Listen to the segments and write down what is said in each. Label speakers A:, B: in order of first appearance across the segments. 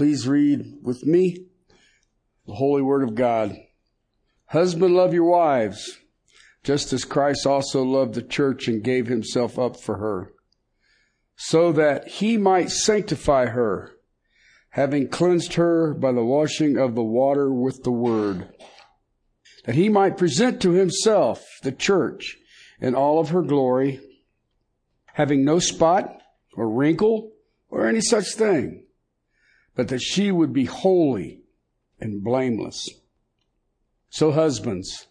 A: Please read with me the Holy Word of God. Husband, love your wives, just as Christ also loved the church and gave himself up for her, so that he might sanctify her, having cleansed her by the washing of the water with the Word, that he might present to himself the church in all of her glory, having no spot or wrinkle or any such thing but that she would be holy and blameless. So husbands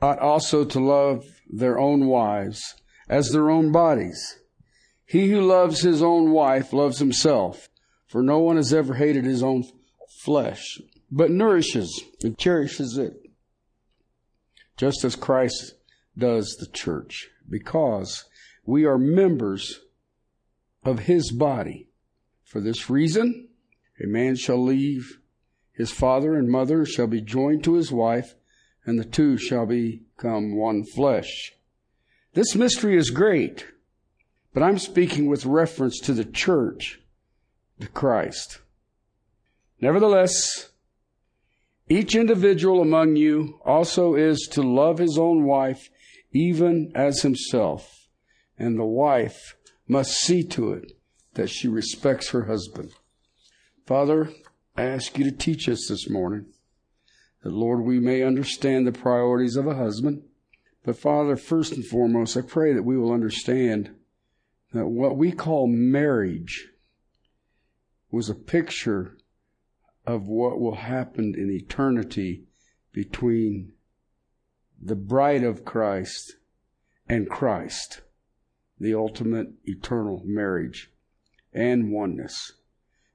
A: ought also to love their own wives as their own bodies. He who loves his own wife loves himself, for no one has ever hated his own flesh, but nourishes and cherishes it, just as Christ does the church, because we are members of his body. For this reason, a man shall leave his father and mother, shall be joined to his wife, and the two shall become one flesh. This mystery is great, but I'm speaking with reference to the church, to Christ. Nevertheless, each individual among you also is to love his own wife even as himself, and the wife must see to it that she respects her husband. Father, I ask you to teach us this morning that, Lord, we may understand the priorities of a husband. But, Father, first and foremost, I pray that we will understand that what we call marriage was a picture of what will happen in eternity between the bride of Christ and Christ, the ultimate eternal marriage and oneness.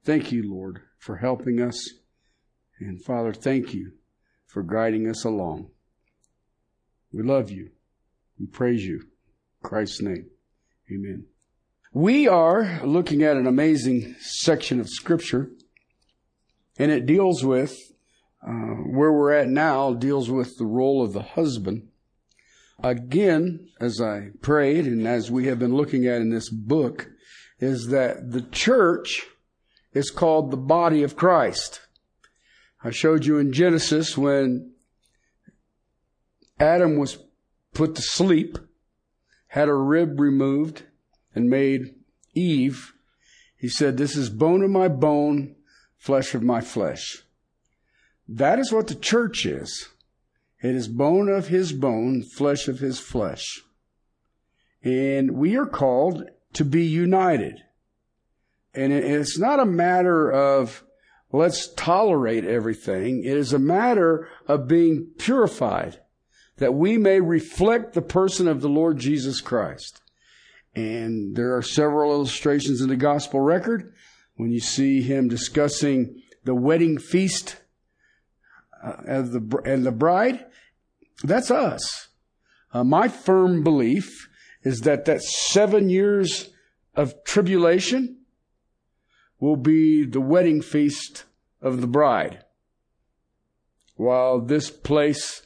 A: Thank you, Lord, for helping us. And Father, thank you for guiding us along. We love you. We praise you. In Christ's name. Amen. We are looking at an amazing section of scripture and it deals with uh, where we're at now deals with the role of the husband. Again, as I prayed and as we have been looking at in this book, is that the church is called the body of Christ. I showed you in Genesis when Adam was put to sleep, had a rib removed, and made Eve. He said, This is bone of my bone, flesh of my flesh. That is what the church is. It is bone of his bone, flesh of his flesh. And we are called to be united. And it's not a matter of let's tolerate everything. It is a matter of being purified that we may reflect the person of the Lord Jesus Christ. And there are several illustrations in the gospel record when you see him discussing the wedding feast uh, of the, and the bride. That's us. Uh, my firm belief is that that seven years of tribulation will be the wedding feast of the bride. While this place,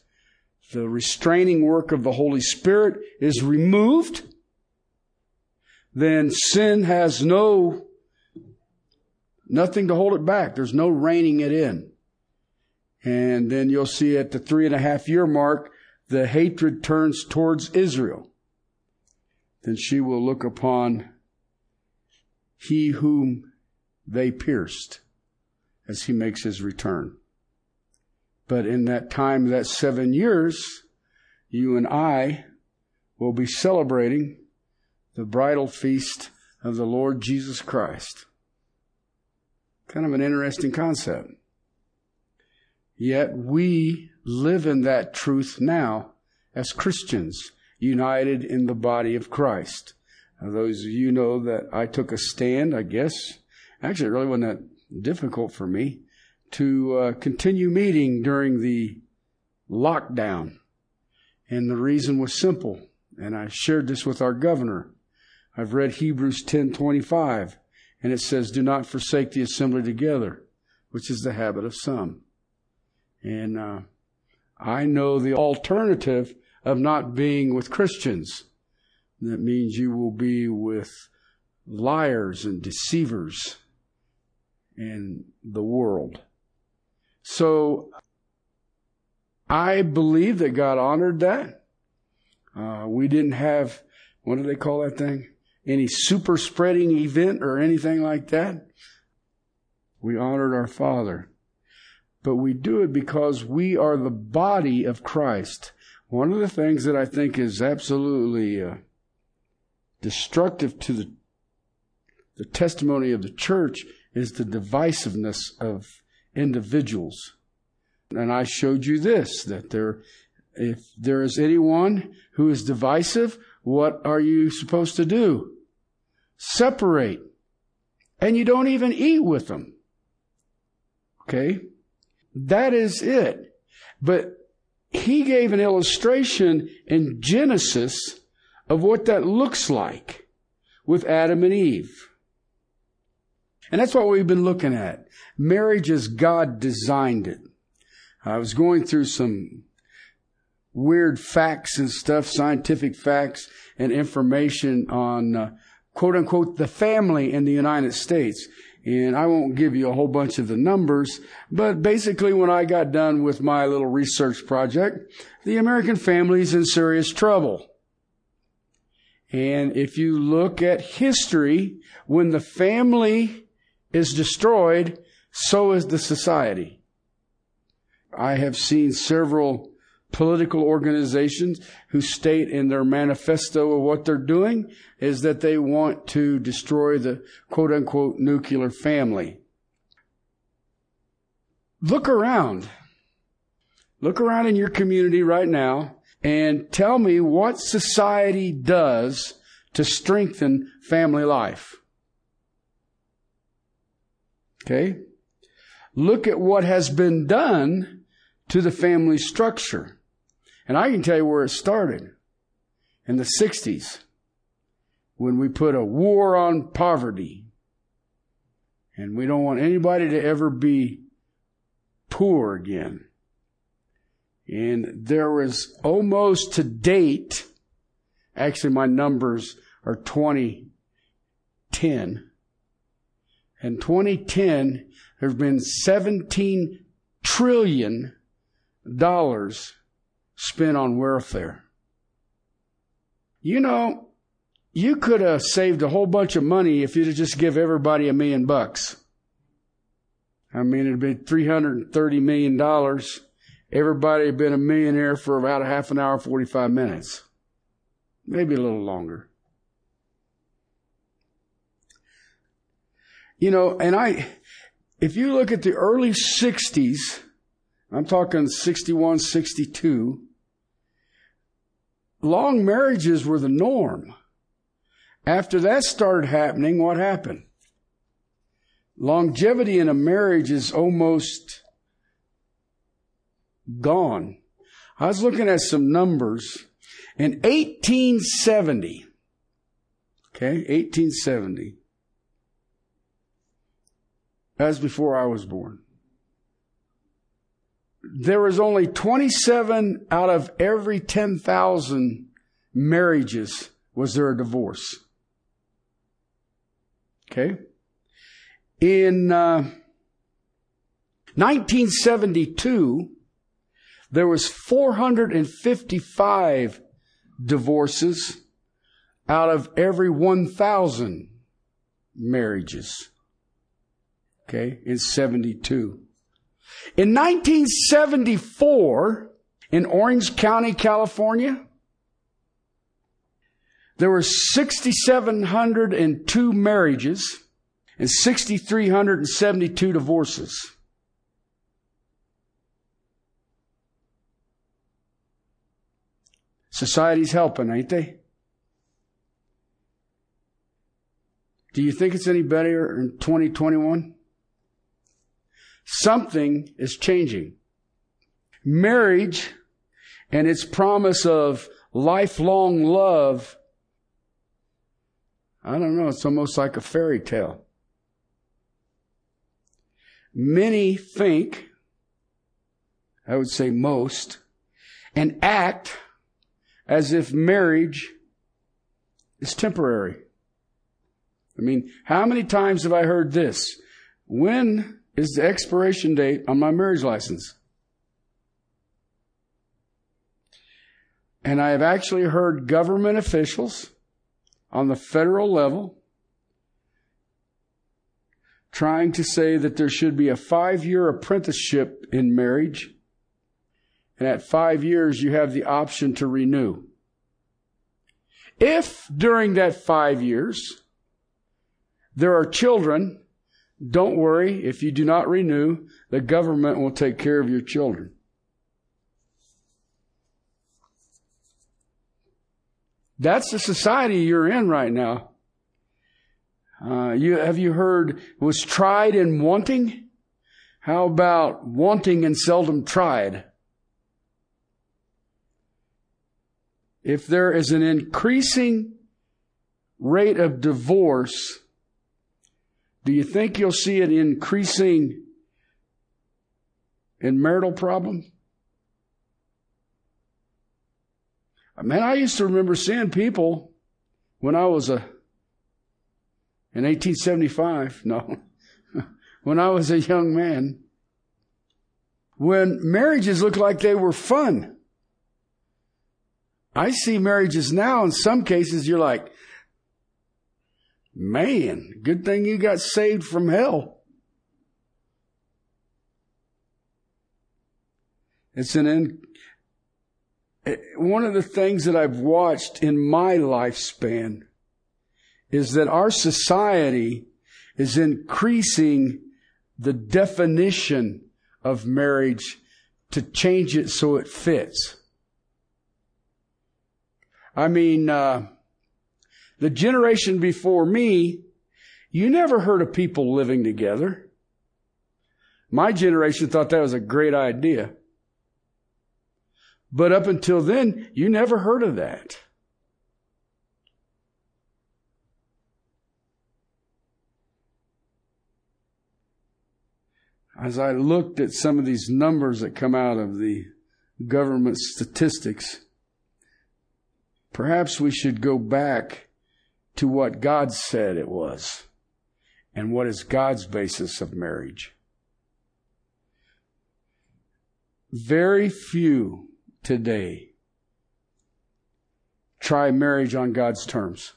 A: the restraining work of the Holy Spirit is removed, then sin has no, nothing to hold it back. There's no reining it in. And then you'll see at the three and a half year mark, the hatred turns towards Israel. Then she will look upon he whom they pierced as he makes his return. But in that time, that seven years, you and I will be celebrating the bridal feast of the Lord Jesus Christ. Kind of an interesting concept. Yet we live in that truth now as Christians, united in the body of Christ. Now, those of you know that I took a stand, I guess, Actually, it really wasn't that difficult for me to uh, continue meeting during the lockdown. And the reason was simple. And I shared this with our governor. I've read Hebrews 10:25 and it says do not forsake the assembly together, which is the habit of some. And uh, I know the alternative of not being with Christians. That means you will be with liars and deceivers in the world. So I believe that God honored that. Uh, we didn't have, what do they call that thing? Any super spreading event or anything like that. We honored our Father. But we do it because we are the body of Christ. One of the things that I think is absolutely uh, destructive to the, the testimony of the church is the divisiveness of individuals. And I showed you this, that there, if there is anyone who is divisive, what are you supposed to do? Separate. And you don't even eat with them. Okay? That is it. But he gave an illustration in Genesis of what that looks like with Adam and Eve. And that's what we've been looking at. Marriage as God designed it. I was going through some weird facts and stuff, scientific facts and information on uh, quote unquote the family in the United States. And I won't give you a whole bunch of the numbers, but basically when I got done with my little research project, the American family is in serious trouble. And if you look at history, when the family is destroyed, so is the society. I have seen several political organizations who state in their manifesto of what they're doing is that they want to destroy the quote unquote nuclear family. Look around. Look around in your community right now and tell me what society does to strengthen family life. Okay? Look at what has been done to the family structure. And I can tell you where it started in the 60s when we put a war on poverty. And we don't want anybody to ever be poor again. And there was almost to date, actually my numbers are 2010. In 2010, there's been 17 trillion dollars spent on welfare. You know, you could have saved a whole bunch of money if you'd have just give everybody a million bucks. I mean, it'd be $330 million. Everybody had been a millionaire for about a half an hour, 45 minutes. Maybe a little longer. You know, and I, if you look at the early 60s, I'm talking 61, 62. Long marriages were the norm. After that started happening, what happened? Longevity in a marriage is almost gone. I was looking at some numbers. In 1870, okay, 1870, as before I was born there was only 27 out of every 10,000 marriages was there a divorce. Okay. In uh, 1972, there was 455 divorces out of every 1,000 marriages. Okay, in 72. In 1974, in Orange County, California, there were 6,702 marriages and 6,372 divorces. Society's helping, ain't they? Do you think it's any better in 2021? Something is changing. Marriage and its promise of lifelong love, I don't know, it's almost like a fairy tale. Many think, I would say most, and act as if marriage is temporary. I mean, how many times have I heard this? When is the expiration date on my marriage license? And I have actually heard government officials on the federal level trying to say that there should be a five year apprenticeship in marriage. And at five years, you have the option to renew. If during that five years there are children, don't worry. If you do not renew, the government will take care of your children. That's the society you're in right now. Uh, you, have you heard was tried in wanting? How about wanting and seldom tried? If there is an increasing rate of divorce, do you think you'll see it increasing in marital problem? Man, I used to remember seeing people when I was a in 1875, no, when I was a young man, when marriages looked like they were fun. I see marriages now, in some cases, you're like, man, good thing you got saved from hell. It's an in, one of the things that I've watched in my lifespan is that our society is increasing the definition of marriage to change it so it fits. I mean, uh, the generation before me, you never heard of people living together. My generation thought that was a great idea. But up until then, you never heard of that. as I looked at some of these numbers that come out of the government statistics, perhaps we should go back to what God said it was and what is God's basis of marriage. Very few today try marriage on God's terms.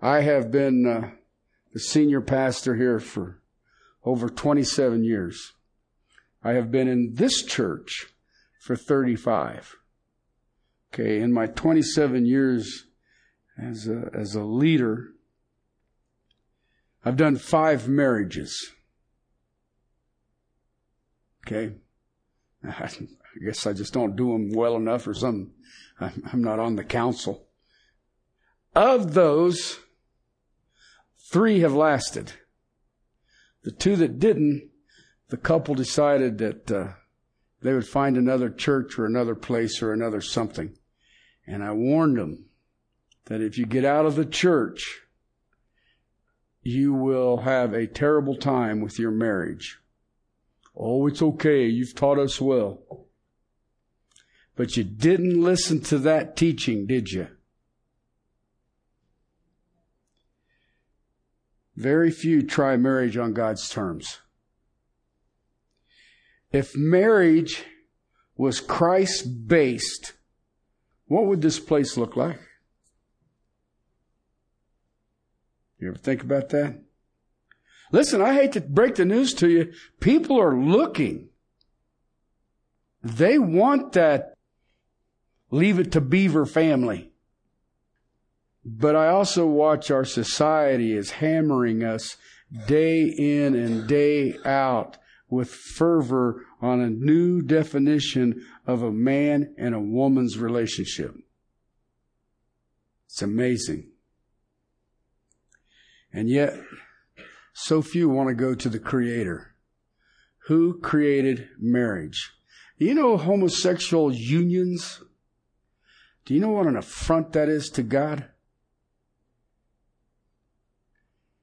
A: I have been uh, the senior pastor here for over 27 years. I have been in this church for 35. Okay, in my 27 years as a, as a leader, I've done five marriages. Okay. I guess I just don't do them well enough or something. I'm not on the council. Of those, three have lasted. The two that didn't, the couple decided that uh, they would find another church or another place or another something. And I warned them that if you get out of the church, you will have a terrible time with your marriage. Oh, it's okay. You've taught us well. But you didn't listen to that teaching, did you? Very few try marriage on God's terms. If marriage was Christ based, what would this place look like? You ever think about that? Listen, I hate to break the news to you. People are looking. They want that leave it to beaver family. But I also watch our society is hammering us day in and day out with fervor on a new definition of a man and a woman's relationship. It's amazing. And yet, so few want to go to the Creator. Who created marriage? Do you know homosexual unions? Do you know what an affront that is to God?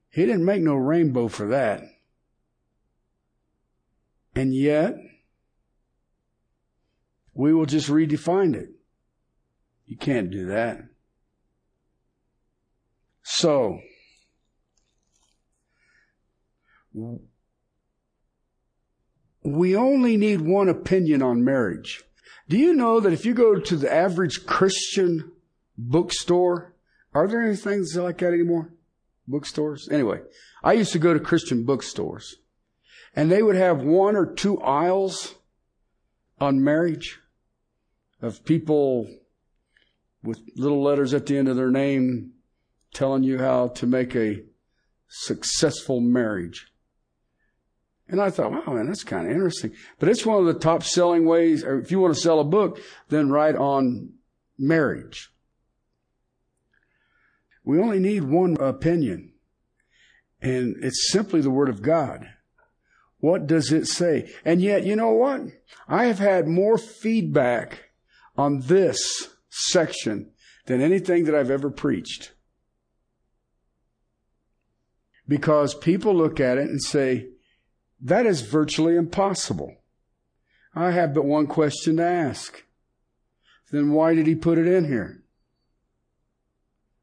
A: He didn't make no rainbow for that. And yet, we will just redefine it. You can't do that. So, we only need one opinion on marriage. Do you know that if you go to the average Christian bookstore, are there any things like that anymore? Bookstores? Anyway, I used to go to Christian bookstores and they would have one or two aisles on marriage of people with little letters at the end of their name telling you how to make a successful marriage. And I thought, wow, man, that's kind of interesting. But it's one of the top selling ways, or if you want to sell a book, then write on marriage. We only need one opinion. And it's simply the Word of God. What does it say? And yet, you know what? I have had more feedback on this section than anything that I've ever preached. Because people look at it and say, that is virtually impossible. I have but one question to ask. Then why did he put it in here?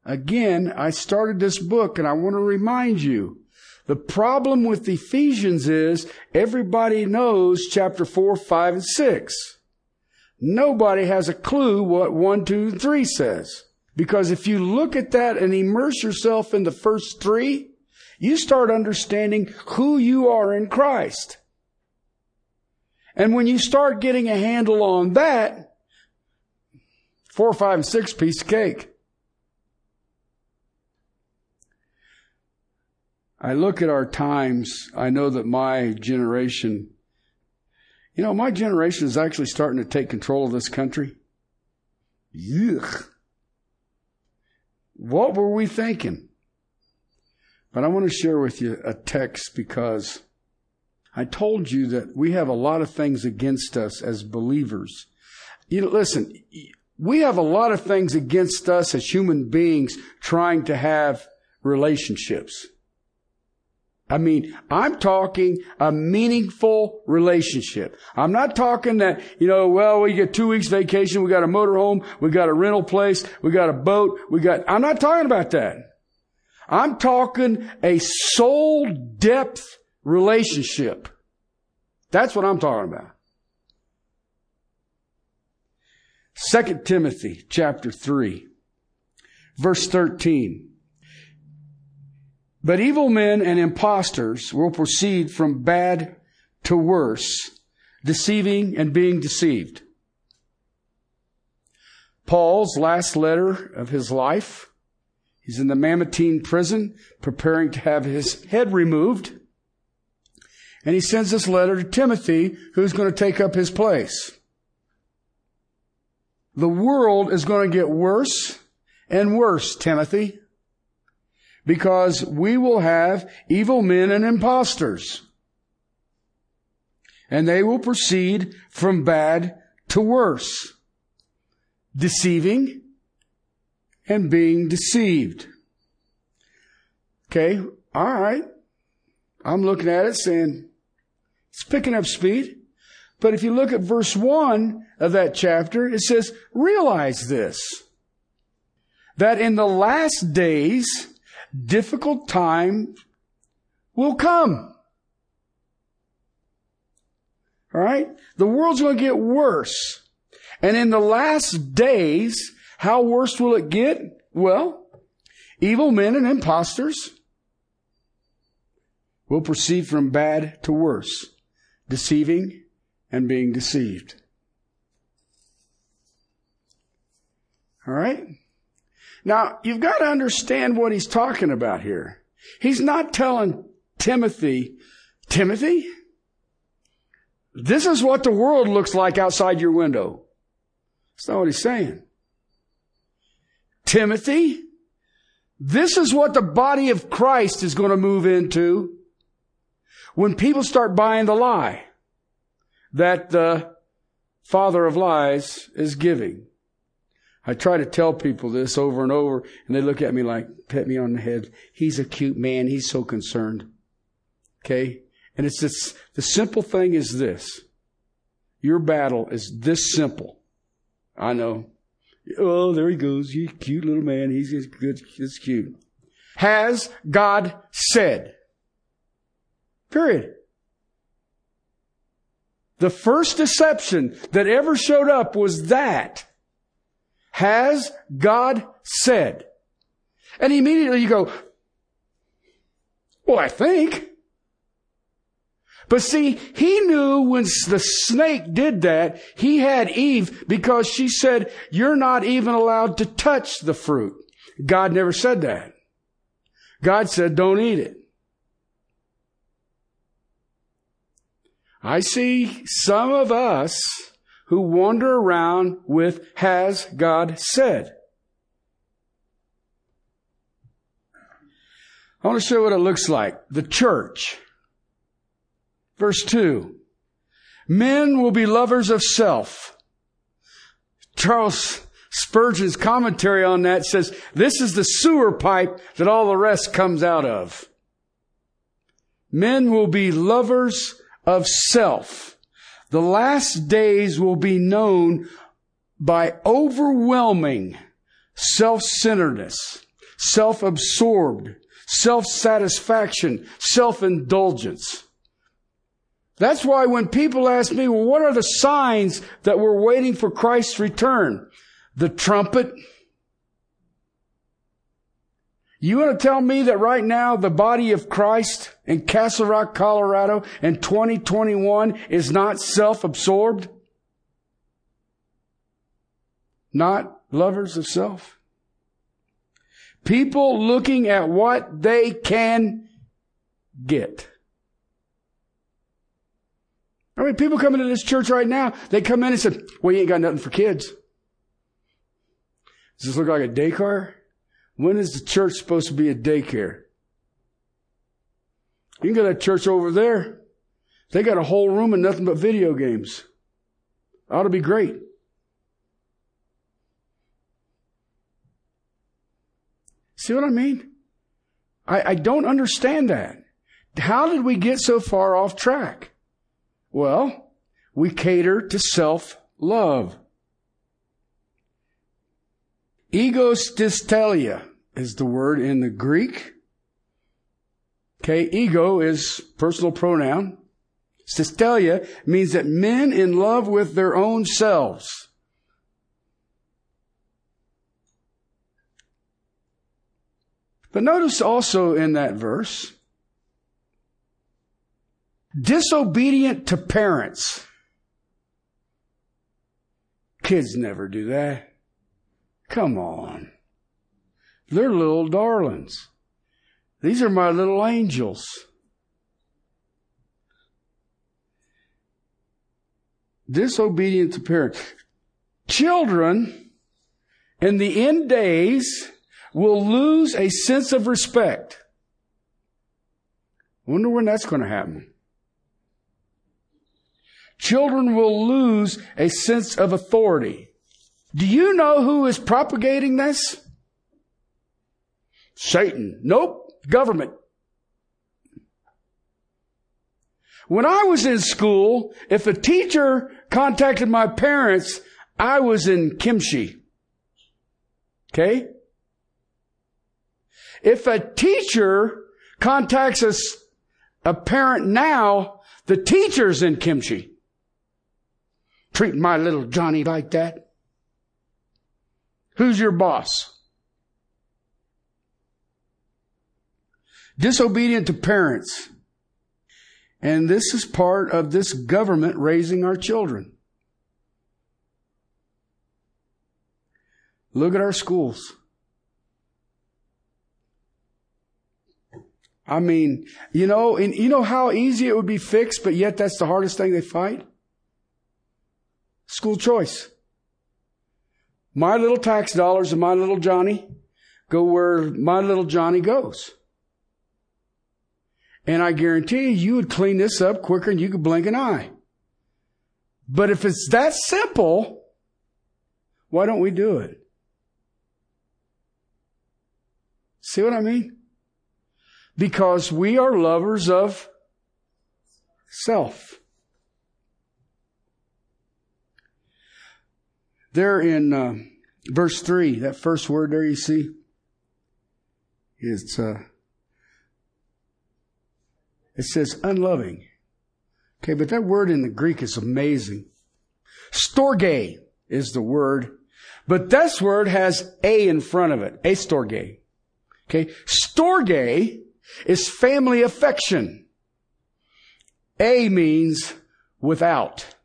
A: Again, I started this book and I want to remind you. The problem with Ephesians is everybody knows chapter 4, 5, and 6. Nobody has a clue what 1, 2, and 3 says. Because if you look at that and immerse yourself in the first three, you start understanding who you are in Christ. And when you start getting a handle on that, four, five, and six piece of cake. I look at our times. I know that my generation you know, my generation is actually starting to take control of this country. Yuck. What were we thinking? But I want to share with you a text because I told you that we have a lot of things against us as believers. You know, listen, we have a lot of things against us as human beings trying to have relationships. I mean, I'm talking a meaningful relationship. I'm not talking that, you know, well, we get two weeks vacation, we got a motorhome, we got a rental place, we got a boat, we got, I'm not talking about that. I'm talking a soul depth relationship. That's what I'm talking about. Second Timothy chapter 3 verse 13. But evil men and impostors will proceed from bad to worse, deceiving and being deceived. Paul's last letter of his life, he's in the Mamertine prison preparing to have his head removed. And he sends this letter to Timothy, who's going to take up his place. The world is going to get worse and worse, Timothy because we will have evil men and impostors. And they will proceed from bad to worse, deceiving and being deceived. Okay, all right. I'm looking at it saying it's picking up speed. But if you look at verse 1 of that chapter, it says, realize this, that in the last days, difficult time will come. All right? The world's going to get worse. And in the last days, how worse will it get? Well, evil men and impostors will proceed from bad to worse, deceiving and being deceived. All right? Now, you've got to understand what he's talking about here. He's not telling Timothy, Timothy, this is what the world looks like outside your window. That's not what he's saying. Timothy, this is what the body of Christ is going to move into when people start buying the lie that the father of lies is giving. I try to tell people this over and over, and they look at me like, pat me on the head. He's a cute man. He's so concerned. Okay? And it's this, the simple thing is this. Your battle is this simple. I know. Oh, there he goes. You cute little man. He's just good. He's cute. Has God said? Period. The first deception that ever showed up was that. Has God said? And immediately you go, well, I think. But see, he knew when the snake did that, he had Eve because she said, you're not even allowed to touch the fruit. God never said that. God said, don't eat it. I see some of us who wander around with, has God said? I want to show what it looks like. The church. Verse 2. Men will be lovers of self. Charles Spurgeon's commentary on that says, this is the sewer pipe that all the rest comes out of. Men will be lovers of self. The last days will be known by overwhelming self-centeredness, self-absorbed, self-satisfaction, self-indulgence. That's why when people ask me, well, what are the signs that we're waiting for Christ's return? The trumpet. You want to tell me that right now the body of Christ in Castle Rock, Colorado in 2021 is not self-absorbed? Not lovers of self? People looking at what they can get. Mean, people come into this church right now, they come in and say, well, you ain't got nothing for kids. Does this look like a daycare? When is the church supposed to be a daycare? You can go to that church over there. They got a whole room and nothing but video games. Ought to be great. See what I mean? I, I don't understand that. How did we get so far off track? Well, we cater to self-love. Egostystelia is the word in the Greek. Okay, ego is personal pronoun. Stystelia means that men in love with their own selves. But notice also in that verse, disobedient to parents. Kids never do that. Come on. They're little darlings. These are my little angels. Disobedient to parents. Children in the end days will lose a sense of respect. Wonder when that's going to happen. Children will lose a sense of authority. Do you know who is propagating this? Satan. Nope. Government. When I was in school, if a teacher contacted my parents, I was in kimchi. Okay? If a teacher contacts us, a parent now, the teacher's in kimchi. Treat my little Johnny like that. Who's your boss? Disobedient to parents. And this is part of this government raising our children. Look at our schools. I mean, you know, and you know how easy it would be fixed, but yet that's the hardest thing they fight? School choice. My little tax dollars and my little Johnny go where my little Johnny goes. And I guarantee you, you would clean this up quicker than you could blink an eye. But if it's that simple, why don't we do it? See what I mean? because we are lovers of self. There in uh, verse 3, that first word there you see, it's, uh, it says unloving. Okay, but that word in the Greek is amazing. Storge is the word, but this word has a in front of it. a Astorge. Okay, storge is family affection. A means without.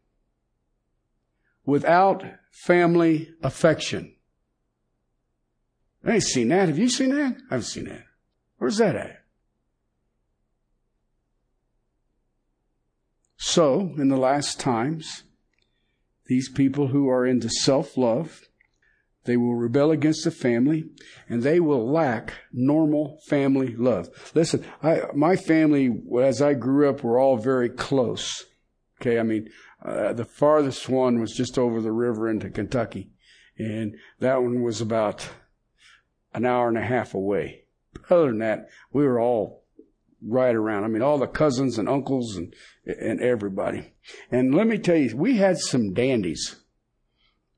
A: Without family affection. I ain't seen that. Have you seen that? I haven't seen that. Where's that at? So, in the last times, these people who are into self love, they will rebel against the family and they will lack normal family love. Listen, I, my family, as I grew up, were all very close. Okay. I mean, uh, the farthest one was just over the river into Kentucky. And that one was about an hour and a half away. Other than that, we were all right around. I mean, all the cousins and uncles and, and everybody. And let me tell you, we had some dandies.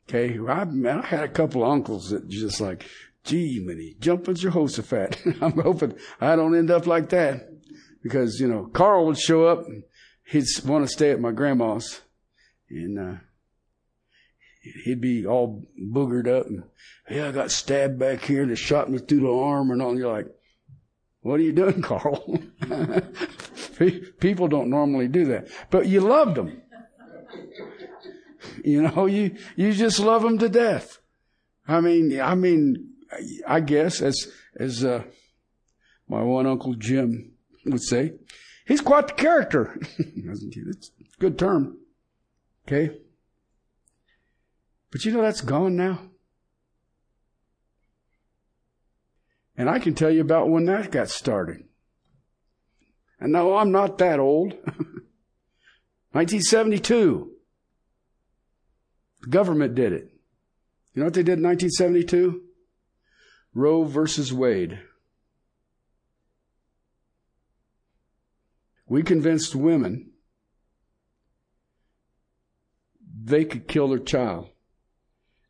A: Okay. I, I had a couple of uncles that just like, gee, many jumping Jehoshaphat. I'm hoping I don't end up like that because, you know, Carl would show up and he'd want to stay at my grandma's and, uh, he'd be all boogered up and, yeah, I got stabbed back here and shot me through the arm and all. And you're like, what are you doing, Carl? People don't normally do that, but you loved them. You know, you, you just love them to death. I mean, I mean, I guess as, as, uh, my one uncle Jim would say, he's quite the character. It's a good term. Okay. But you know, that's gone now. And I can tell you about when that got started. And no, I'm not that old. 1972. The government did it. You know what they did in 1972? Roe versus Wade. We convinced women they could kill their child.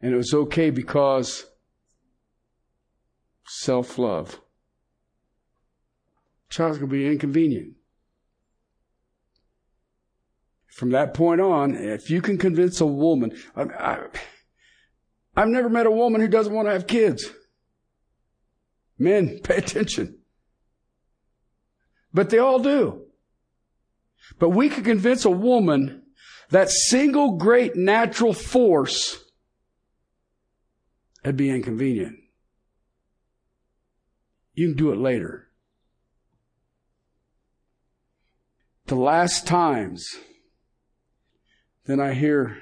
A: And it was okay because self love. Child's going to be inconvenient. From that point on, if you can convince a woman, I, I, I've never met a woman who doesn't want to have kids. Men, pay attention. But they all do. But we could convince a woman that single great natural force would be inconvenient. You can do it later. The last times, then I hear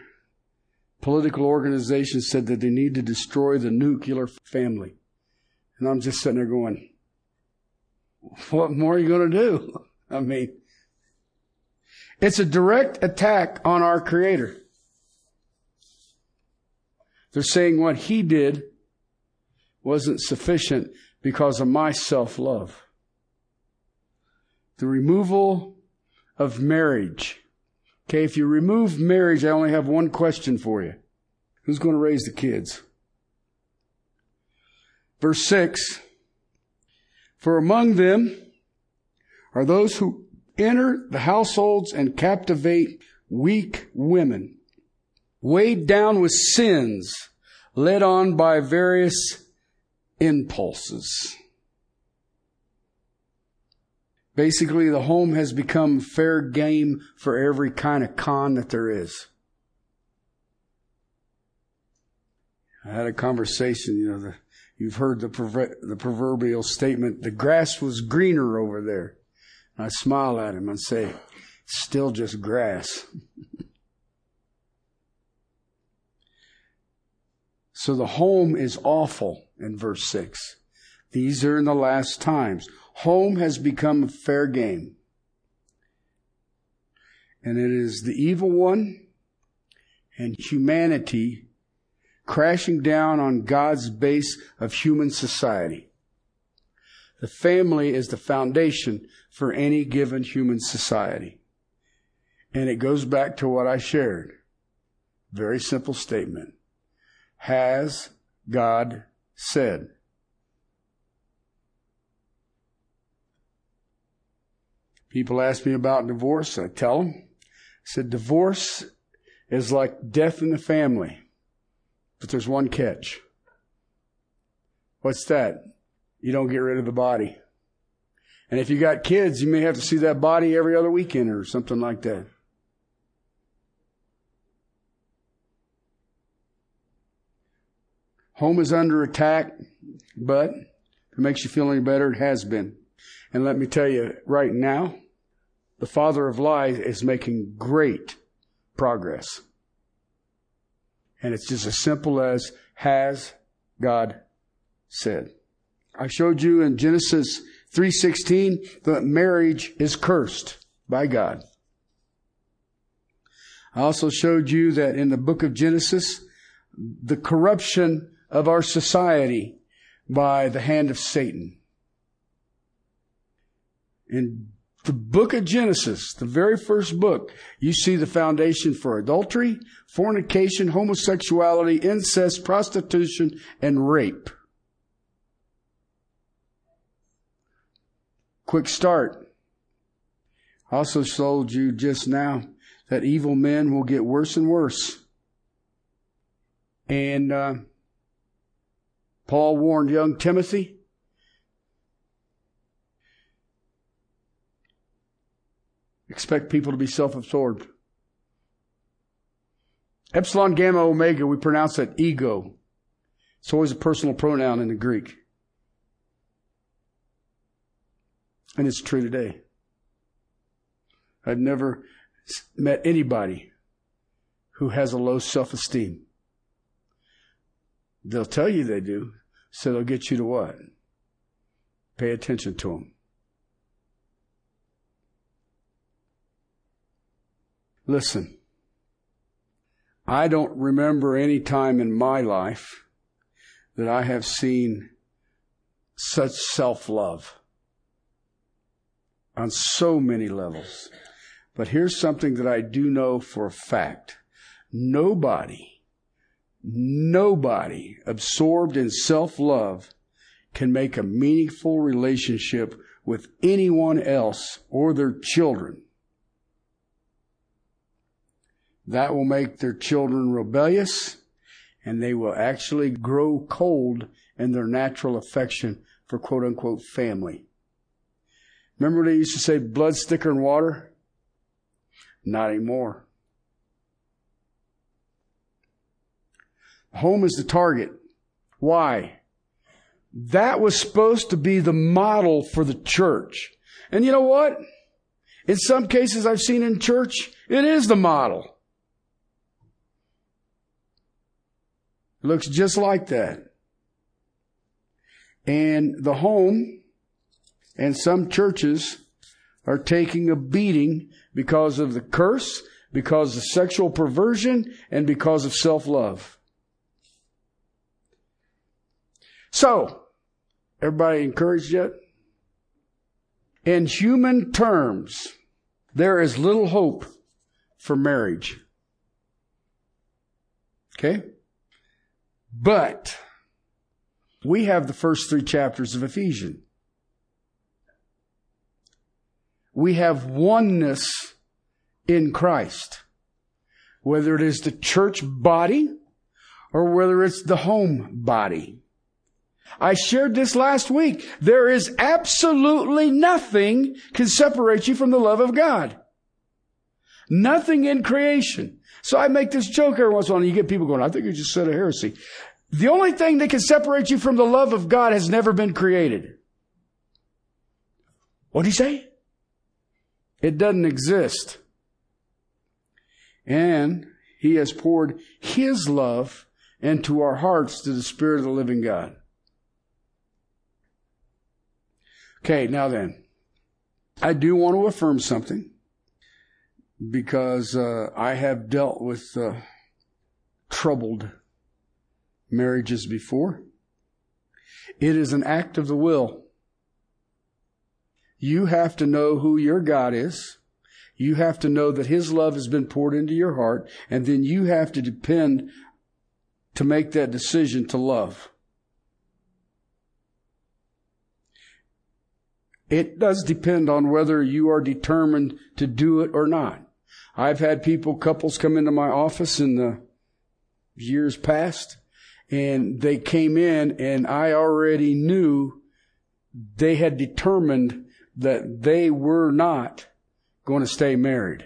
A: political organizations said that they need to destroy the nuclear family. And I'm just sitting there going, what more are you going to do? I mean, it's a direct attack on our Creator. They're saying what He did wasn't sufficient because of my self love. The removal of marriage. Okay, if you remove marriage, I only have one question for you. Who's going to raise the kids? Verse 6 For among them are those who enter the households and captivate weak women, weighed down with sins, led on by various impulses. Basically, the home has become fair game for every kind of con that there is. I had a conversation, you know, the, you've heard the, the proverbial statement, the grass was greener over there. I smile at him and say, still just grass. so the home is awful in verse 6. These are in the last times. Home has become a fair game. And it is the evil one and humanity crashing down on God's base of human society. The family is the foundation for any given human society. And it goes back to what I shared. Very simple statement. Has God said? People ask me about divorce. I tell them. I said, divorce is like death in the family. But there's one catch. What's that? You don't get rid of the body. And if you got kids, you may have to see that body every other weekend or something like that. Home is under attack, but if it makes you feel any better, it has been. And let me tell you right now, the father of lies is making great progress. And it's just as simple as has God said. I showed you in Genesis 3:16 that marriage is cursed by God. I also showed you that in the book of Genesis the corruption of our society by the hand of Satan. In the book of Genesis, the very first book, you see the foundation for adultery, fornication, homosexuality, incest, prostitution, and rape. Quick start. I Also told you just now that evil men will get worse and worse. And uh, Paul warned young Timothy expect people to be self absorbed. Epsilon, gamma, omega, we pronounce that ego. It's always a personal pronoun in the Greek. And it's true today. I've never met anybody who has a low self esteem. They'll tell you they do, so they'll get you to what? Pay attention to them. Listen, I don't remember any time in my life that I have seen such self love on so many levels. But here's something that I do know for a fact. Nobody, nobody absorbed in self-love can make a meaningful relationship with anyone else or their children. That will make their children rebellious and they will actually grow cold in their natural affection for quote unquote family. Remember they used to say blood's thicker than water? Not anymore. Home is the target. Why? That was supposed to be the model for the church. And you know what? In some cases I've seen in church, it is the model. It looks just like that. And the home and some churches are taking a beating because of the curse, because of sexual perversion, and because of self-love. So, everybody encouraged yet? In human terms, there is little hope for marriage. Okay? But, we have the first three chapters of Ephesians. We have oneness in Christ. Whether it is the church body or whether it's the home body. I shared this last week. There is absolutely nothing can separate you from the love of God. Nothing in creation. So I make this joke every once in a while and you get people going, I think you just said a heresy. The only thing that can separate you from the love of God has never been created. What did he say? It doesn't exist. And He has poured His love into our hearts to the Spirit of the living God. Okay, now then, I do want to affirm something because uh, I have dealt with uh, troubled marriages before. It is an act of the will. You have to know who your God is. You have to know that His love has been poured into your heart, and then you have to depend to make that decision to love. It does depend on whether you are determined to do it or not. I've had people, couples come into my office in the years past and they came in and I already knew they had determined that they were not going to stay married.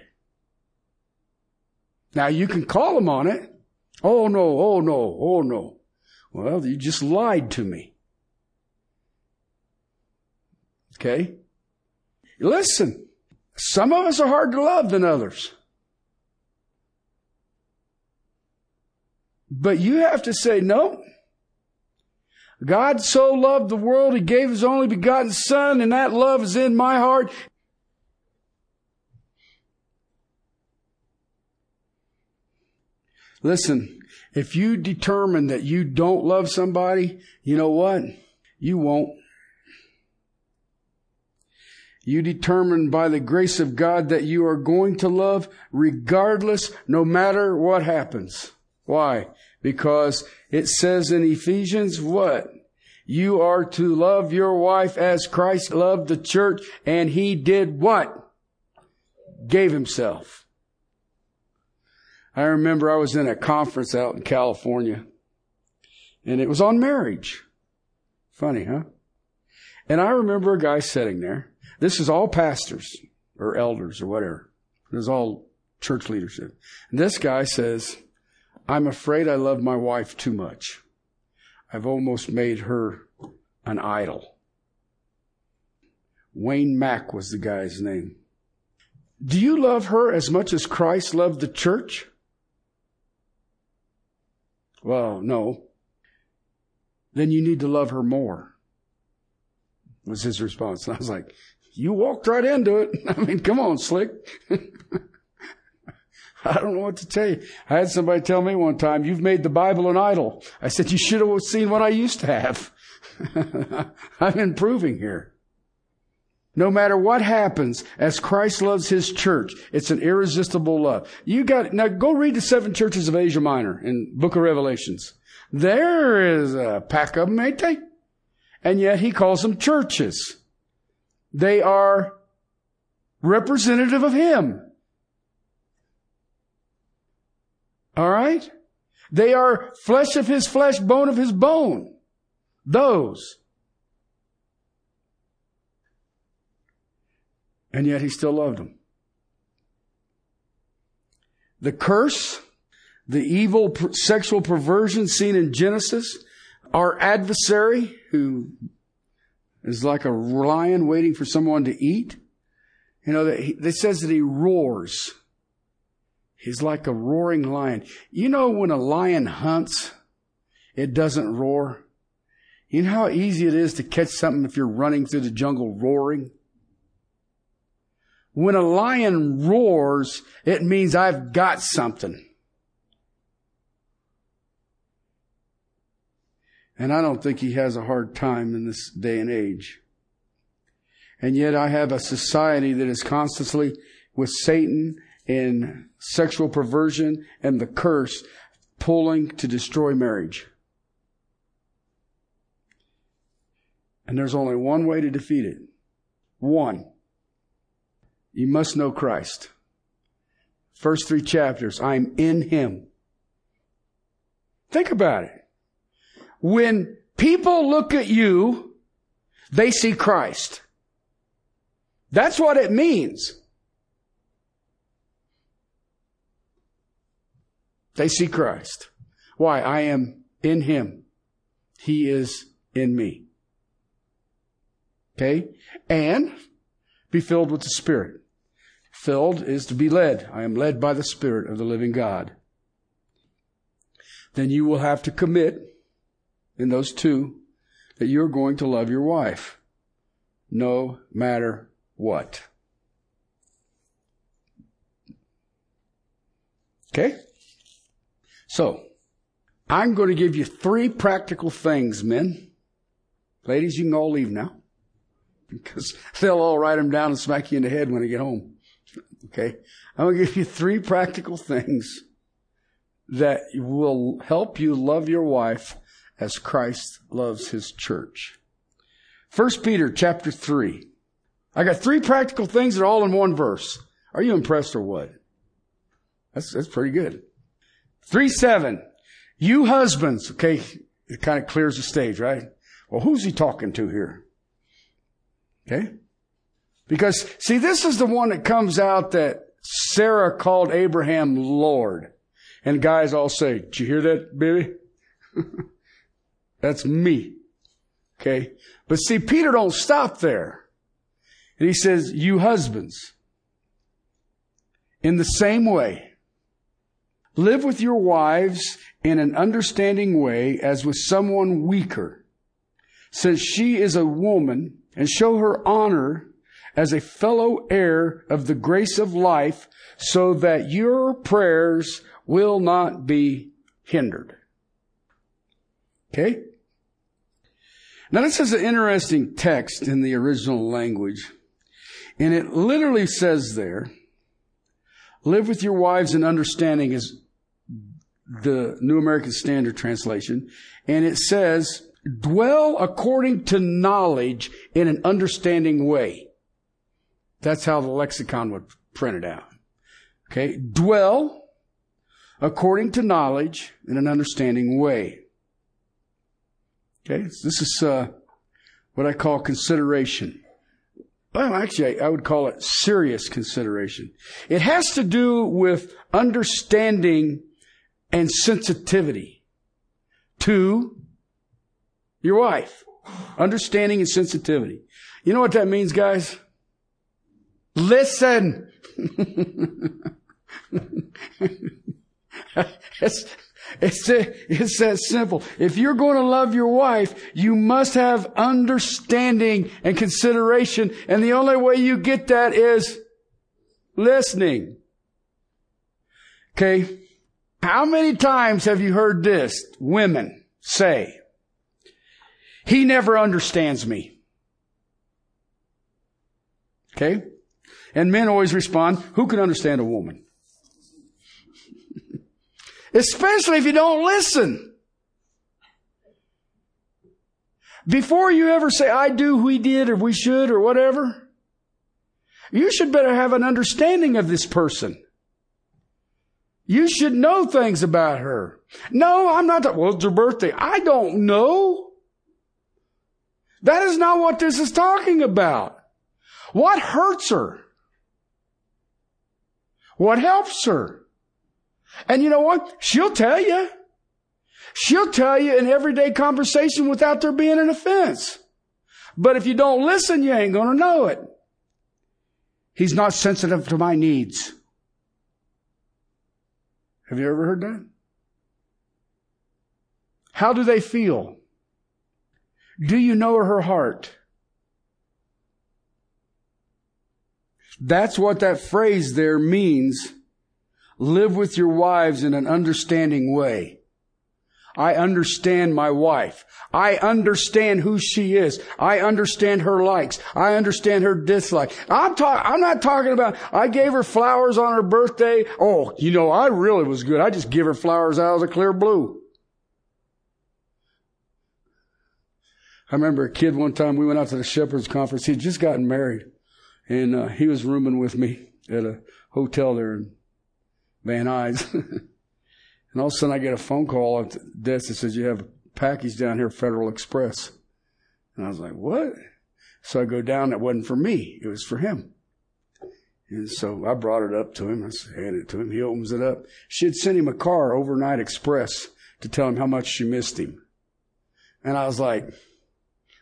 A: Now you can call them on it. Oh no, oh no, oh no. Well, you just lied to me. Okay? Listen, some of us are hard to love than others. But you have to say, no. God so loved the world, He gave His only begotten Son, and that love is in my heart. Listen, if you determine that you don't love somebody, you know what? You won't. You determine by the grace of God that you are going to love regardless, no matter what happens. Why? Because it says in Ephesians what? You are to love your wife as Christ loved the church and he did what? Gave himself. I remember I was in a conference out in California and it was on marriage. Funny, huh? And I remember a guy sitting there. This is all pastors or elders or whatever. This is all church leadership. And this guy says, I'm afraid I love my wife too much. I've almost made her an idol. Wayne Mack was the guy's name. Do you love her as much as Christ loved the church? Well, no. Then you need to love her more, was his response. And I was like, you walked right into it. I mean, come on, slick. I don't know what to tell you. I had somebody tell me one time, you've made the Bible an idol. I said, you should have seen what I used to have. I'm improving here. No matter what happens, as Christ loves His church, it's an irresistible love. You got, now go read the seven churches of Asia Minor in Book of Revelations. There is a pack of them, ain't they? And yet He calls them churches. They are representative of Him. All right? They are flesh of His flesh, bone of His bone. Those. And yet he still loved them. The curse, the evil sexual perversion seen in Genesis, our adversary who is like a lion waiting for someone to eat. You know, that he it says that he roars. He's like a roaring lion. You know, when a lion hunts, it doesn't roar. You know how easy it is to catch something if you're running through the jungle roaring? When a lion roars, it means I've got something. And I don't think he has a hard time in this day and age. And yet I have a society that is constantly with Satan and sexual perversion and the curse pulling to destroy marriage. And there's only one way to defeat it. One. You must know Christ. First three chapters, I'm in Him. Think about it. When people look at you, they see Christ. That's what it means. They see Christ. Why? I am in Him. He is in me. Okay? And be filled with the Spirit. Filled is to be led. I am led by the Spirit of the living God. Then you will have to commit in those two that you're going to love your wife no matter what. Okay? So, I'm going to give you three practical things, men. Ladies, you can all leave now because they'll all write them down and smack you in the head when I get home. Okay. I'm going to give you three practical things that will help you love your wife as Christ loves his church. First Peter chapter three. I got three practical things that are all in one verse. Are you impressed or what? That's, that's pretty good. Three seven. You husbands, okay, it kind of clears the stage, right? Well, who's he talking to here? Okay? Because, see, this is the one that comes out that Sarah called Abraham Lord. And guys all say, did you hear that, baby? That's me. Okay? But see, Peter don't stop there. And he says, you husbands, in the same way, live with your wives in an understanding way as with someone weaker, since she is a woman, and show her honor as a fellow heir of the grace of life, so that your prayers will not be hindered. Okay? Now this is an interesting text in the original language. And it literally says there, live with your wives in understanding is the New American Standard Translation. And it says, dwell according to knowledge in an understanding way. That's how the lexicon would print it out. Okay. Dwell according to knowledge in an understanding way. Okay. This is, uh, what I call consideration. Well, actually, I would call it serious consideration. It has to do with understanding and sensitivity to your wife. Understanding and sensitivity. You know what that means, guys? Listen. it's, it's, it's that simple. If you're going to love your wife, you must have understanding and consideration. And the only way you get that is listening. Okay. How many times have you heard this? Women say, he never understands me. Okay. And men always respond, who can understand a woman? Especially if you don't listen. Before you ever say, I do, we did, or we should, or whatever, you should better have an understanding of this person. You should know things about her. No, I'm not. Well, it's her birthday. I don't know. That is not what this is talking about. What hurts her? What helps her? And you know what? She'll tell you. She'll tell you in everyday conversation without there being an offense. But if you don't listen, you ain't gonna know it. He's not sensitive to my needs. Have you ever heard that? How do they feel? Do you know her heart? That's what that phrase there means. Live with your wives in an understanding way. I understand my wife. I understand who she is. I understand her likes. I understand her dislikes. I'm talking, I'm not talking about, I gave her flowers on her birthday. Oh, you know, I really was good. I just give her flowers out of the clear blue. I remember a kid one time, we went out to the Shepherd's Conference. He'd just gotten married. And uh, he was rooming with me at a hotel there in Van Nuys. and all of a sudden I get a phone call at the desk that says, you have a package down here, Federal Express. And I was like, what? So I go down. It wasn't for me. It was for him. And so I brought it up to him. I handed it to him. He opens it up. She had sent him a car, overnight express, to tell him how much she missed him. And I was like,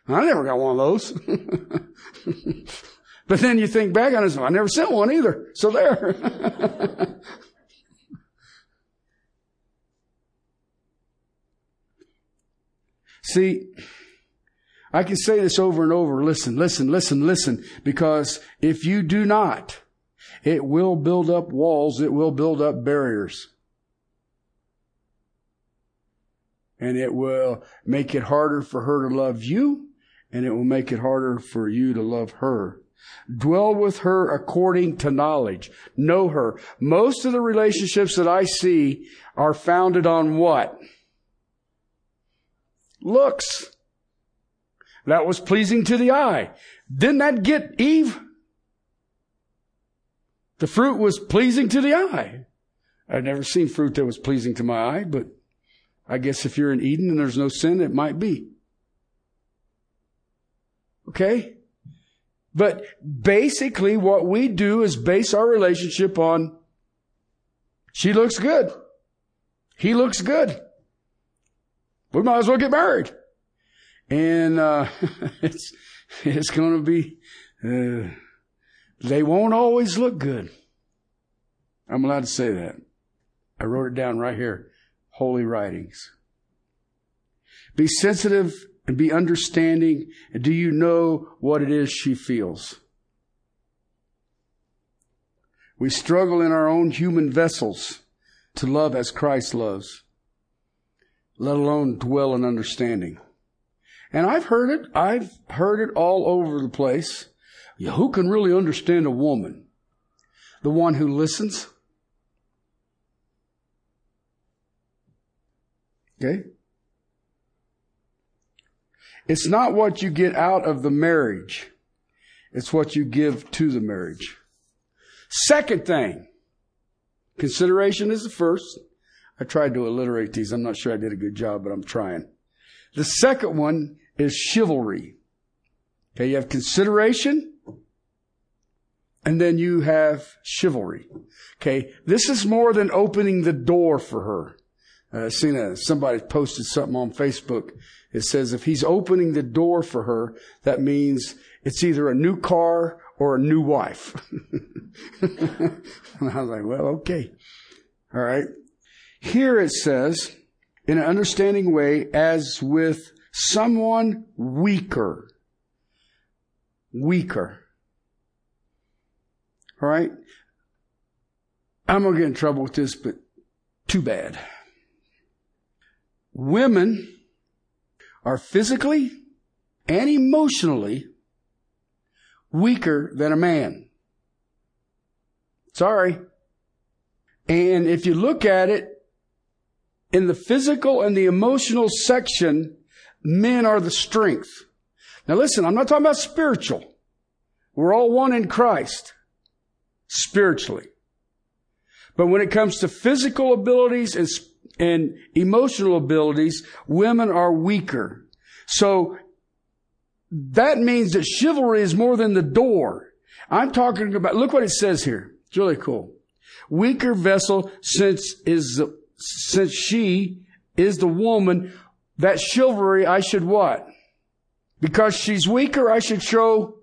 A: I never got one of those. But then you think back on it, I never sent one either. So there. See, I can say this over and over. Listen, listen, listen, listen. Because if you do not, it will build up walls. It will build up barriers. And it will make it harder for her to love you. And it will make it harder for you to love her. Dwell with her according to knowledge. Know her. Most of the relationships that I see are founded on what? Looks. that was pleasing to the eye. Didn't that get Eve? The fruit was pleasing to the eye. I've never seen fruit that was pleasing to my eye, but I guess if you're in Eden and there's no sin, it might be. Okay? But basically what we do is base our relationship on she looks good. He looks good. We might as well get married. And uh, it's it's going to be uh, they won't always look good. I'm allowed to say that. I wrote it down right here. Holy writings. Be sensitive and be understanding. And do you know what it is she feels? We struggle in our own human vessels to love as Christ loves, let alone dwell in understanding. And I've heard it. I've heard it all over the place. Who can really understand a woman? The one who listens. Okay? It's not what you get out of the marriage. It's what you give to the marriage. Second thing. Consideration is the first. I tried to alliterate these. I'm not sure I did a good job, but I'm trying. The second one is chivalry. Okay, you have consideration, and then you have chivalry. Okay, this is more than opening the door for her. Uh, I seen a, somebody posted something on Facebook. It says if he's opening the door for her, that means it's either a new car or a new wife. and I was like, well, okay. All right. Here it says, in an understanding way, as with someone weaker. Weaker. All right. I'm going to get in trouble with this, but too bad. Women are physically and emotionally weaker than a man. Sorry. And if you look at it in the physical and the emotional section, men are the strength. Now listen, I'm not talking about spiritual. We're all one in Christ spiritually. But when it comes to physical abilities and, and emotional abilities, women are weaker. So that means that chivalry is more than the door. I'm talking about, look what it says here. It's really cool. Weaker vessel since is, since she is the woman, that chivalry I should what? Because she's weaker, I should show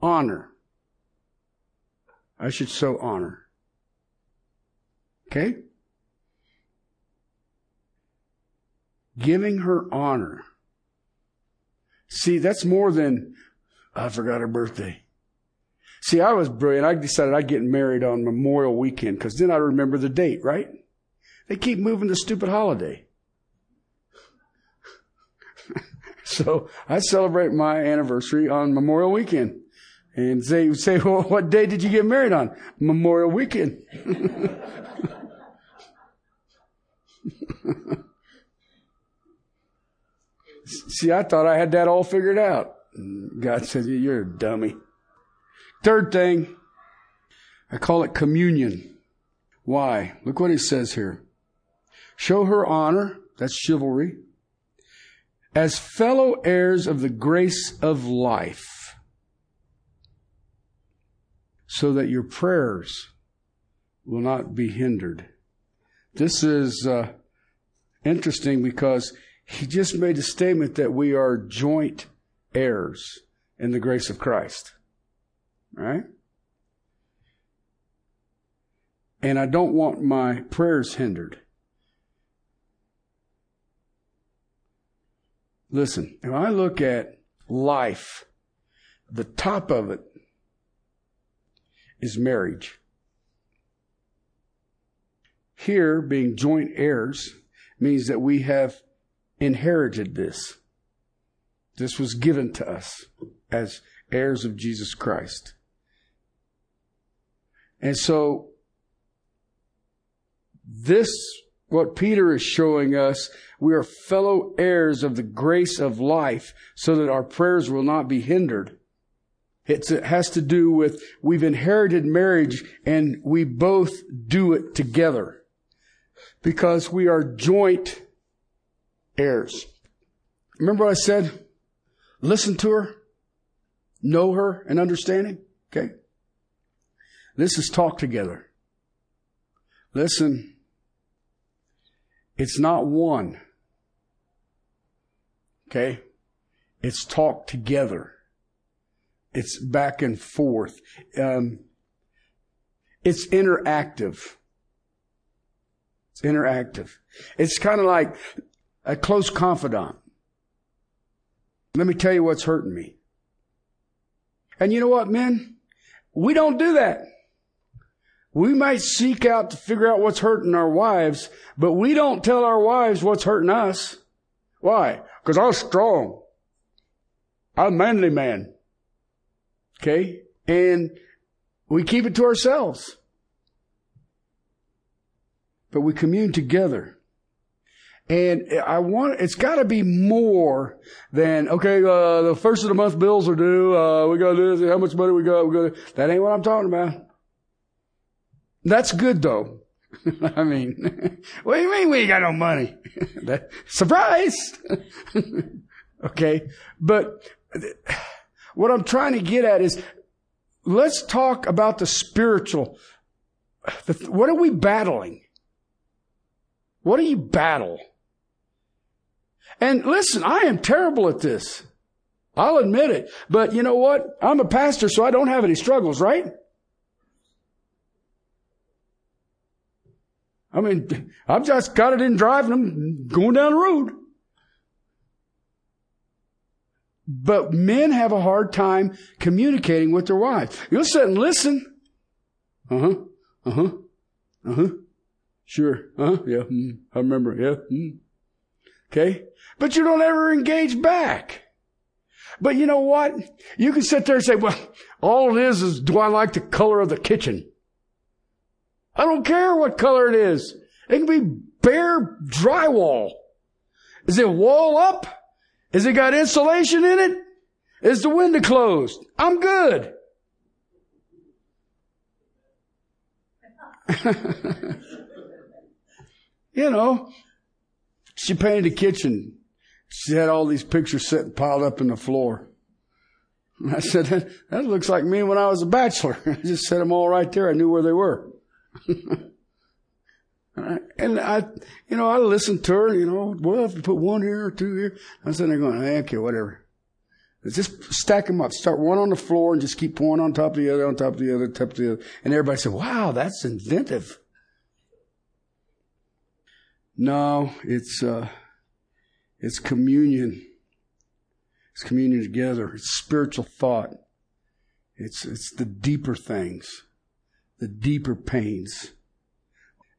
A: honor. I should show honor. Okay? Giving her honor. See, that's more than, I forgot her birthday. See, I was brilliant. I decided I'd get married on Memorial Weekend because then I remember the date, right? They keep moving the stupid holiday. so I celebrate my anniversary on Memorial Weekend. And they say, well, what day did you get married on? Memorial Weekend. See, I thought I had that all figured out. God said, You're a dummy. Third thing, I call it communion. Why? Look what he says here. Show her honor, that's chivalry, as fellow heirs of the grace of life, so that your prayers will not be hindered. This is uh, interesting because he just made a statement that we are joint heirs in the grace of Christ. Right? And I don't want my prayers hindered. Listen, if I look at life, the top of it is marriage. Here, being joint heirs means that we have inherited this. This was given to us as heirs of Jesus Christ. And so, this what Peter is showing us, we are fellow heirs of the grace of life so that our prayers will not be hindered. It's, it has to do with we've inherited marriage and we both do it together because we are joint heirs. Remember what I said? Listen to her, know her and understanding. Okay. This is talk together. Listen, it's not one. Okay? It's talk together. It's back and forth. Um, it's interactive. It's interactive. It's kind of like a close confidant. Let me tell you what's hurting me. And you know what, men? We don't do that. We might seek out to figure out what's hurting our wives, but we don't tell our wives what's hurting us. Why? Because I'm strong. I'm a manly man. Okay? And we keep it to ourselves. But we commune together. And I want, it's gotta be more than, okay, uh, the first of the month bills are due, uh, we gotta do this, how much money we got, we gotta, that ain't what I'm talking about. That's good though. I mean, what do you mean we ain't got no money? surprise! okay. But what I'm trying to get at is let's talk about the spiritual. What are we battling? What do you battle? And listen, I am terrible at this. I'll admit it. But you know what? I'm a pastor, so I don't have any struggles, right? I mean, I've just got it in driving them, going down the road. But men have a hard time communicating with their wives. You'll sit and listen. Uh huh. Uh huh. Uh huh. Sure. Uh huh. Yeah. Mm, I remember. Yeah. Mm. Okay. But you don't ever engage back. But you know what? You can sit there and say, well, all it is is do I like the color of the kitchen? I don't care what color it is. It can be bare drywall. Is it wall up? Is it got insulation in it? Is the window closed? I'm good. you know, she painted the kitchen. She had all these pictures set piled up in the floor. I said, that, that looks like me when I was a bachelor. I just set them all right there. I knew where they were. and I, you know, I listened to her, you know, well, if you put one here or two here, I'm sitting there going, okay, whatever. Just stack them up. Start one on the floor and just keep one on top of the other, on top of the other, top of the other. And everybody said, wow, that's inventive. No, it's, uh, it's communion. It's communion together. It's spiritual thought. It's, it's the deeper things the deeper pains.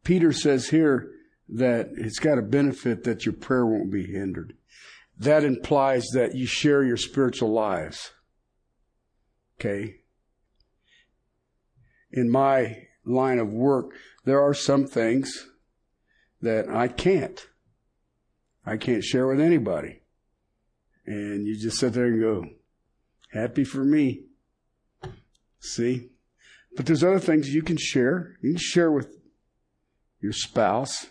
A: Peter says here that it's got a benefit that your prayer won't be hindered. That implies that you share your spiritual lives. Okay. In my line of work, there are some things that I can't. I can't share with anybody. And you just sit there and go, happy for me. See? But there's other things you can share. You can share with your spouse.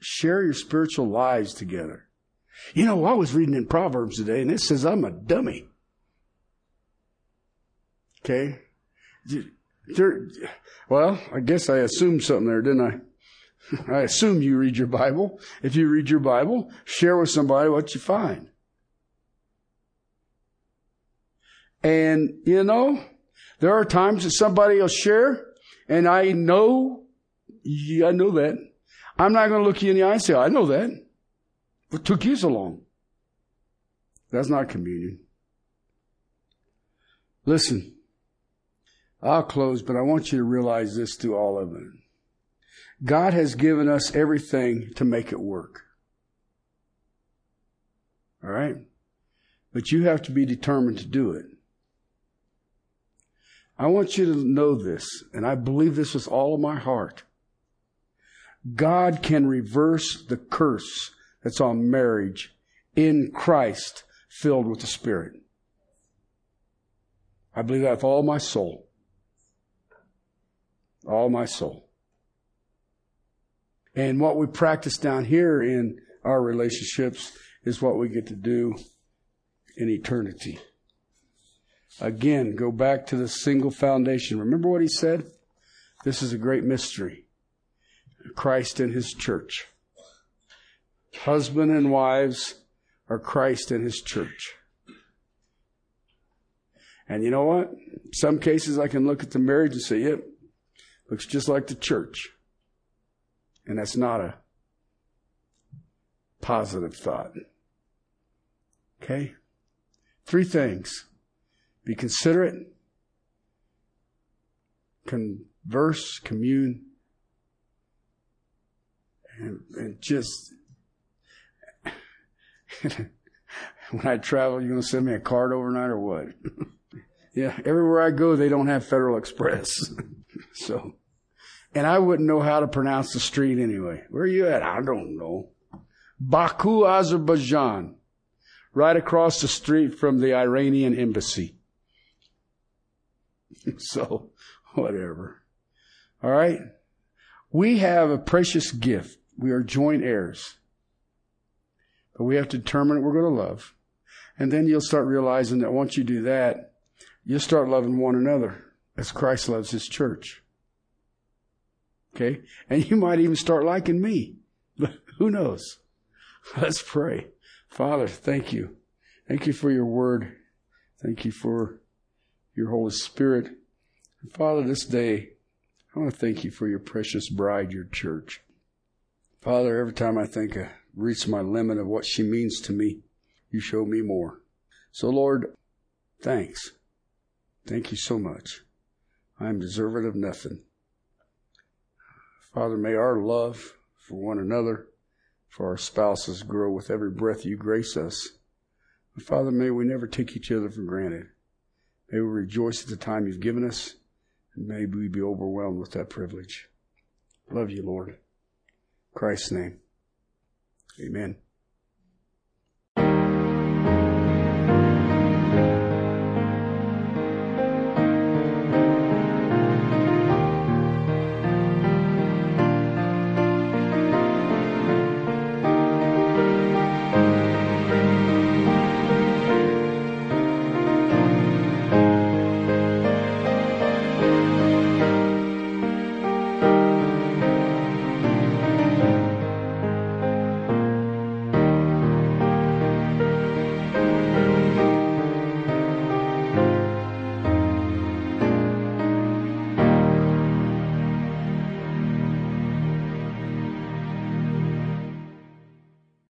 A: Share your spiritual lives together. You know, I was reading in Proverbs today and it says I'm a dummy. Okay? Well, I guess I assumed something there, didn't I? I assume you read your Bible. If you read your Bible, share with somebody what you find. And, you know, there are times that somebody will share, and I know, yeah, I know that. I'm not going to look you in the eye and say, I know that. What took you so long? That's not communion. Listen, I'll close, but I want you to realize this through all of it. God has given us everything to make it work. All right? But you have to be determined to do it. I want you to know this, and I believe this with all of my heart. God can reverse the curse that's on marriage in Christ filled with the Spirit. I believe that with all my soul. All my soul. And what we practice down here in our relationships is what we get to do in eternity. Again, go back to the single foundation. Remember what he said? This is a great mystery. Christ and his church. Husband and wives are Christ and his church. And you know what? some cases I can look at the marriage and say, yep, looks just like the church. And that's not a positive thought. Okay? Three things. Be considerate, converse, commune, and, and just when I travel, you gonna send me a card overnight or what? yeah, everywhere I go, they don't have Federal Express. so, and I wouldn't know how to pronounce the street anyway. Where are you at? I don't know. Baku, Azerbaijan, right across the street from the Iranian embassy. so, whatever. All right. We have a precious gift. We are joint heirs. But we have to determine what we're going to love. And then you'll start realizing that once you do that, you'll start loving one another as Christ loves his church. Okay? And you might even start liking me. Who knows? Let's pray. Father, thank you. Thank you for your word. Thank you for your Holy Spirit. Father, this day, I want to thank you for your precious bride, your church. Father, every time I think I reach my limit of what she means to me, you show me more. So, Lord, thanks. Thank you so much. I am deserving of nothing. Father, may our love for one another, for our spouses grow with every breath you grace us. Father, may we never take each other for granted. May we rejoice at the time you've given us, may we be overwhelmed with that privilege. Love you, Lord. Christ's name. Amen.